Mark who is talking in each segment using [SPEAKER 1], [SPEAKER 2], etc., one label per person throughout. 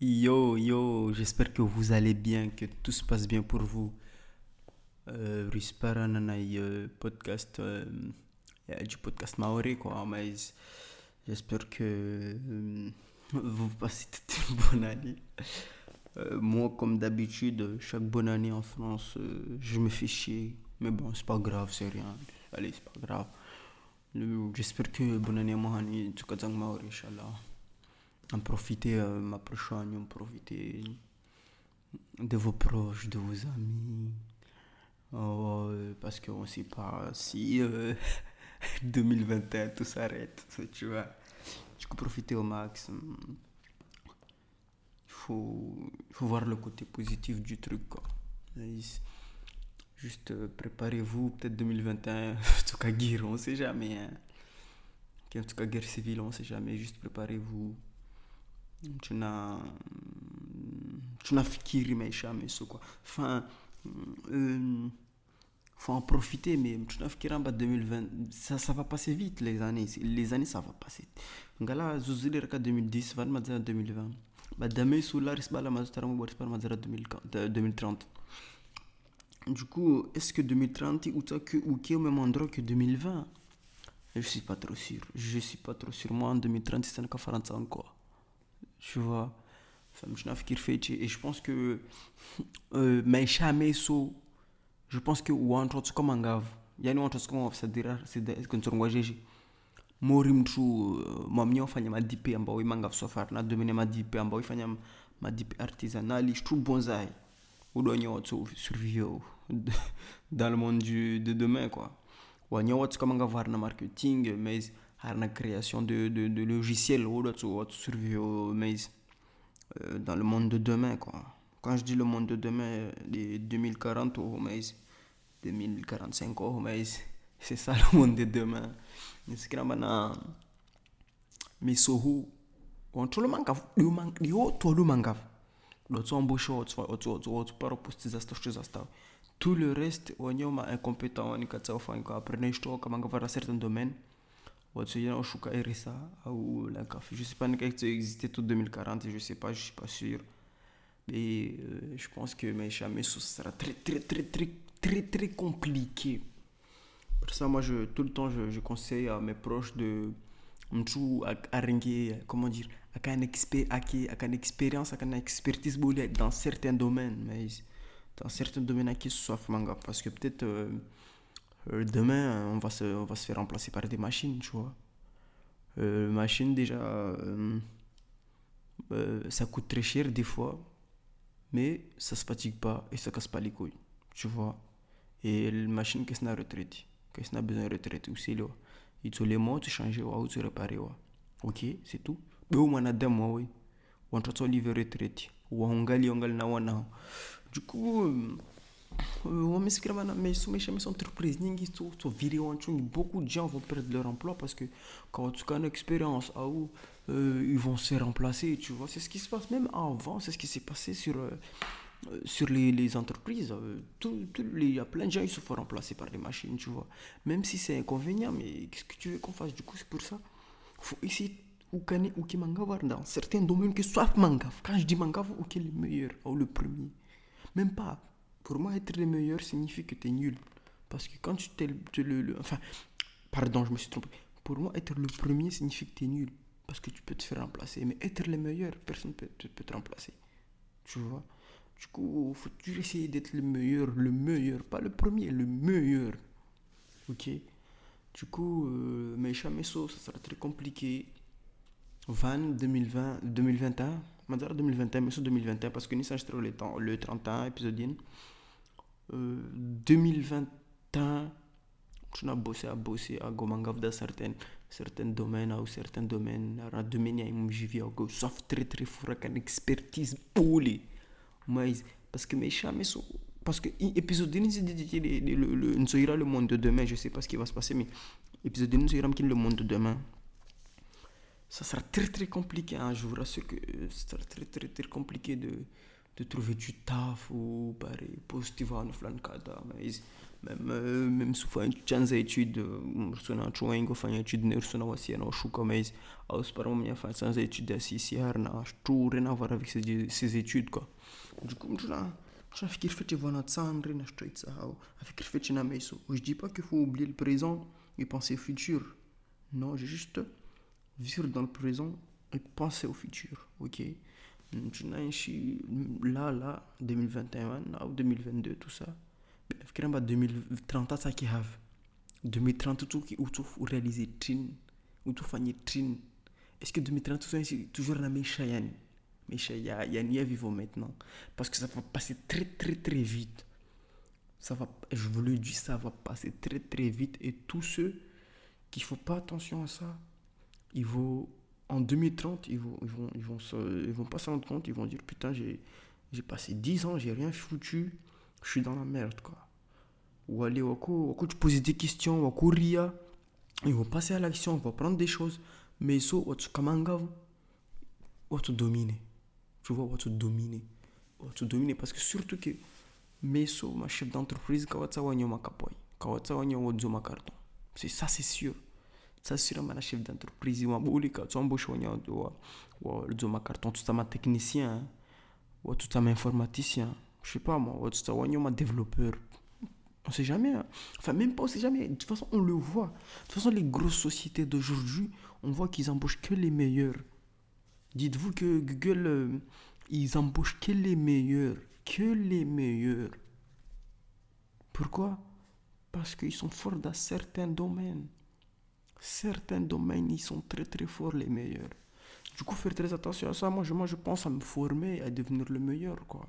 [SPEAKER 1] Yo, yo, j'espère que vous allez bien, que tout se passe bien pour vous. Euh, un podcast, euh, du podcast maoré, quoi, mais j'espère que euh, vous passez toute une bonne année. Euh, moi, comme d'habitude, chaque bonne année en France, je me fais chier. Mais bon, c'est pas grave, c'est rien. Allez, c'est pas grave. J'espère que bonne année, moi, tu cas, maoré, Inch'Allah en profiter ma prochaine, en profiter de vos proches, de vos amis. Oh, parce qu'on ne sait pas si 2021 euh, tout s'arrête, tu vois. Du coup, profiter au max. Il faut, faut voir le côté positif du truc. Juste euh, préparez-vous, peut-être 2021, en tout cas guerre, on ne sait jamais. Hein. En tout cas guerre civile, on ne sait jamais. Juste préparez-vous tuna tunafikiri maisha yameso quoi enfin euh, faut en profiter mais tunafikiri amba 2020 ça, ça va passer vite les années les années ça va passer. Ngala zuzili raka 2010 van mazara 2020 bah dame solar isbala mazara mo boris par mazara 2030 du coup est-ce que 2030 ou que ou au même endroit que 2020 je suis pas trop sûr. Je suis pas trop sûr. Moi en 2030 c'est un 40 ans quoi tu vois. Et je pense que euh, mais jamais so je pense que entre autres comme un gave yani watu comme ça dira c'est mwamnyo fanya na domine je trouve bonsaï ou donyo survivre dans le monde de demain quoi. Na marketing mais la création de, de, de logiciels ou euh, dans le monde de demain. Quand je dis le monde de demain, les 2040 ou mais 2045 ou mais c'est ça le monde de demain. C'est que mais tout le tout le reste on incompétent on RSA ou. Je sais pas ça existait tout 2040 et je sais pas, je suis pas sûr. Mais euh, je pense que mes jamais ce sera très très très très très très compliqué. Pour ça, moi, je, tout le temps, je, je conseille à mes proches de à comment dire, à une expérience, à une expertise dans certains domaines. Mais dans certains domaines, à qui soit manga. Parce que peut-être. Euh, demain, on va, se, on va se faire remplacer par des machines, tu vois. Euh, machine, déjà, euh, euh, ça coûte très cher des fois, mais ça se fatigue pas et ça casse pas les couilles, tu vois. Et la machine, qu'est-ce qu'on a retraité? Qu'est-ce qu'on a besoin de retraiter aussi, là? Il faut les mots, tu changes, ou tu réparer, Ok, c'est tout. Mais au moins, on oui. On a livre retraité. Ou on gagne, on gagne, Du coup, mais mes entreprises beaucoup de gens vont perdre leur emploi parce que quand tu as une expérience à où euh, ils vont se remplacer tu vois. C'est ce qui se passe même avant c'est ce qui s'est passé sur euh, sur les, les entreprises. Il y a plein de gens qui se font remplacer par des machines tu vois. Même si c'est inconvénient mais qu'est-ce que tu veux qu'on fasse du coup c'est pour ça. Faut essayer ou dans certains domaines que soit manga. Quand je dis manga ou qui est le meilleur ou le premier. Même pas pour moi, être le meilleur signifie que tu es nul. Parce que quand tu t'es le, Enfin, pardon, je me suis trompé. Pour moi, être le premier signifie que tu es nul. Parce que tu peux te faire remplacer. Mais être le meilleur, personne ne peut, te remplacer. Tu vois? Du coup, faut toujours essayer d'être le meilleur. Le meilleur. Pas le premier, le meilleur. Ok? Du coup, euh, jamais ça, ça sera très compliqué. Van 2020, 2021. 2021, mais 2021, parce que nous sommes le, temps, le 31 épisode. 2021 tuna bossé à bosser à gomangav dans certains certains domaines ou certains domaines. Ra domaine mjivi au sauf très très fort une expertise pouli mais parce que mes chats parce que épisode nous dit le le monde de demain. Je sais pas ce qui va se passer mais épisode nous ira le monde de demain. Ça sera très très compliqué hein, je vous rassure que ça sera très très très compliqué de de trouver du taf ou pareil positif en flankada mais même euh, même souvent chanza étude mrsona troingo fanya étude nersona wasiana shuka mais aus par moment fa harna tout rien à voir avec ces, ces études quoi. Du coup afikiry fetra na je dis pas qu'il faut oublier le présent et penser au futur. Non juste vivre dans le présent et penser au futur ok? Là là 2021 ou 2022 tout ça. Fikira mba 2030 atsaka havy 2030 toky oto réaliser trine oto fagny trine est-ce que 2030 c'est toujours la mécha yani mécha ya yani vivant maintenant. Parce que ça va passer très très très vite. Ça va je vous le dis ça va passer très très vite. Et tous ceux qui font pas attention à ça ils vont en 2030 ils vont ils vont ils vont se, ils vont pas s'en rendre compte. Ils vont dire putain j'ai j'ai passé 10 ans j'ai rien foutu. Je suis dans la merde quoi. Ou aller au coup, tu poses des questions au courir ils vont passer à l'action on va prendre des choses. Mais kamanga va te dominer? Tu vois te dominer? Te dominer? Parce que surtout que mais ça ma chef d'entreprise wanyo makapoy kawatsa wanyo wodzo makarton c'est ça c'est sûr sûr ma chef d'entreprise embauches wanyo wa wa dzo makarton tu ma technicien ou tout ça informaticien je sais pas moi ou wanyo ma développeur on sait jamais. Hein. Enfin, même pas, on sait jamais. De toute façon, on le voit. De toute façon, les grosses sociétés d'aujourd'hui, on voit qu'ils embauchent que les meilleurs. Dites-vous que Google, euh, ils embauchent que les meilleurs. Que les meilleurs. Pourquoi? Parce qu'ils sont forts dans certains domaines. Certains domaines, ils sont très très forts, les meilleurs. Du coup, faire très attention à ça. Moi, je, moi, je pense à me former, à devenir le meilleur, quoi.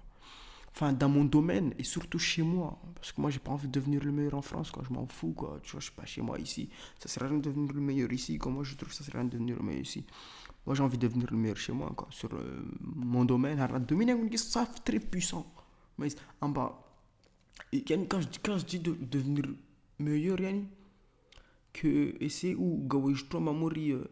[SPEAKER 1] Enfin dans mon domaine et surtout chez moi. Parce que moi j'ai pas envie de devenir le meilleur en France quoi. Je m'en fous quoi. Tu vois je suis pas chez moi ici. Ça sert à rien de devenir le meilleur ici comme moi je trouve que ça sert à rien de devenir le meilleur ici. Moi j'ai envie de devenir le meilleur chez moi quoi. Sur euh, mon domaine. Ça très puissant. Mais en bas quand je quand je dis de devenir meilleur yani que et c'est où euh,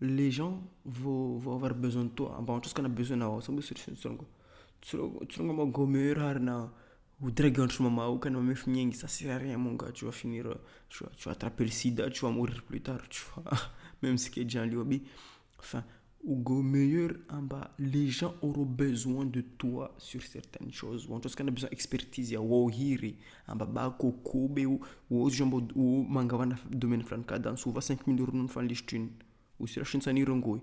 [SPEAKER 1] les gens vont, vont avoir besoin de toi. En bas tout ce qu'on a besoin d'avoir c'est tsoronga magomeur harina ou sur mama ou kana mamefy miengy ça sert à rien mon gars. Tu vas finir tu vas, tu vas attraper le sida tu vas mourir plus tard tu vois. Même si c'est déjà liobi. Enfin ou meilleur en bas les gens auront besoin de toi sur certaines choses. Ou en tout cas besoin d'expertise. Ya wo hiri en bas ba ko kobe ou ou jambo ou mangavana domaine flan ka dans ou va 5000 euros non fan listin ou sur la chaîne sanirongoi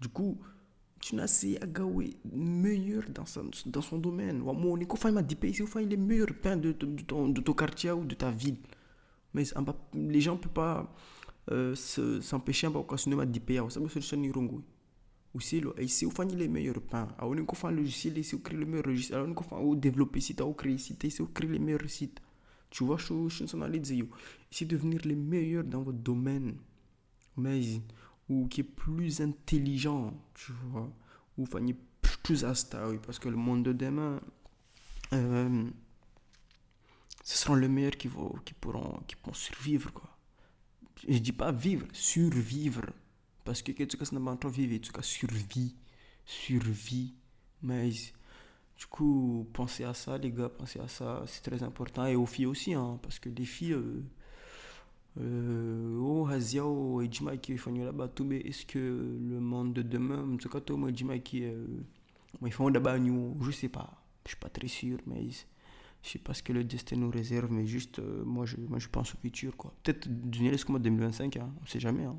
[SPEAKER 1] du coup tu n'as à gagner meilleur dans son, dans son domaine. Mon il m'a dit il faut les meilleurs pains de, de, ton, de ton quartier ou de ta ville. Mais les gens ne peuvent pas euh, s'empêcher de continuer à dire ça c'est le nirongo. Aussi, ici, on les meilleurs pains. On a un logiciel, ici, on crée le meilleur logiciel. A développer site, on crée site, ici, on crée les meilleurs sites. Tu vois, je suis en dire. Ici, devenir les meilleurs dans votre domaine. Mais ou qui est plus intelligent, tu vois, ou plus asta, oui, parce que le monde de demain, euh, ce seront les meilleurs qui, vont, qui, pourront, qui pourront survivre, quoi. Je dis pas vivre, survivre, parce que quelque chose n'a pas vivre, tu cas survie, survie, mais du coup, pensez à ça, les gars, pensez à ça, c'est très important, et aux filles aussi, hein, parce que les filles... Euh, oh hazia o ejima qui fanyola bato mais est-ce que le monde de demain mtsoka to mo ejima qui moi font d'abord nous je sais pas. Je suis pas très sûr mais je sais pas ce que le destin nous réserve mais juste euh, moi je moi je pense au futur quoi. Peut-être d'une comme 2025 hein, on sait jamais hein.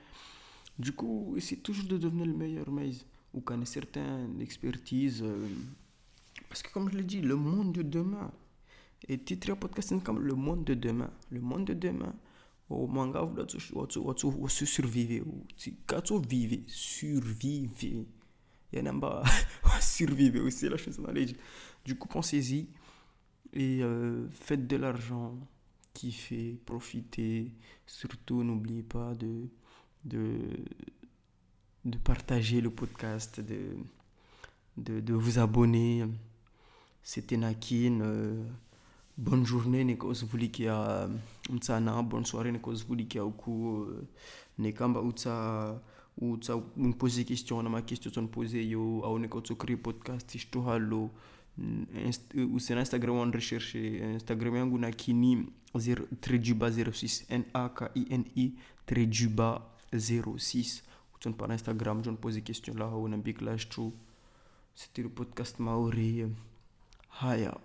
[SPEAKER 1] du coup c'est toujours de devenir le meilleur mais ou qu'on a certaine expertise euh, parce que comme je l'ai dit le monde de demain et titre podcast comme le monde de demain. Le monde de demain o manga watu watu survivre quand tu vive survivre il y en a bas survivre aussi la chose dans les du coup pensez-y et euh, faites de l'argent qui fait profiter. Surtout n'oubliez pas de de de partager le podcast de de, de vous abonner. C'était Nakin euh, bonne journée nekos vulikia mtsana bonne soirée nekos vulikia uku nekamba utsa utsa une poser question na ma question ton poser yo au nekos créer podcast ishto halo usina instagram on recherche instagram yangu nakini trejuba 06 n a k i n i trejuba 06 utson par instagram j'on poser question là on a big lash c'était le podcast maori haya